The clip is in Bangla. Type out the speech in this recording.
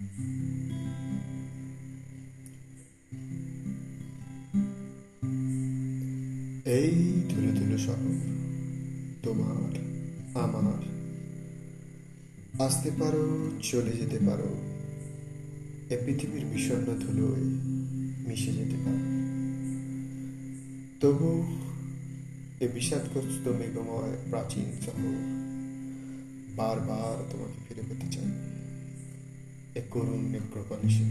এই ধুলো ধুলো তোমার, আমার। আসতে পারো, চলে যেতে পারো। এ পৃথিবীর বিষণ্ণ ধুলোয় মিশে যেতে পারো। তবু এ বিষাদগ্রস্ত মেঘময় প্রাচীন শহর বারবার তোমাকে ফিরে পেতে চাই। এ করুণ নেক্রোপলিসে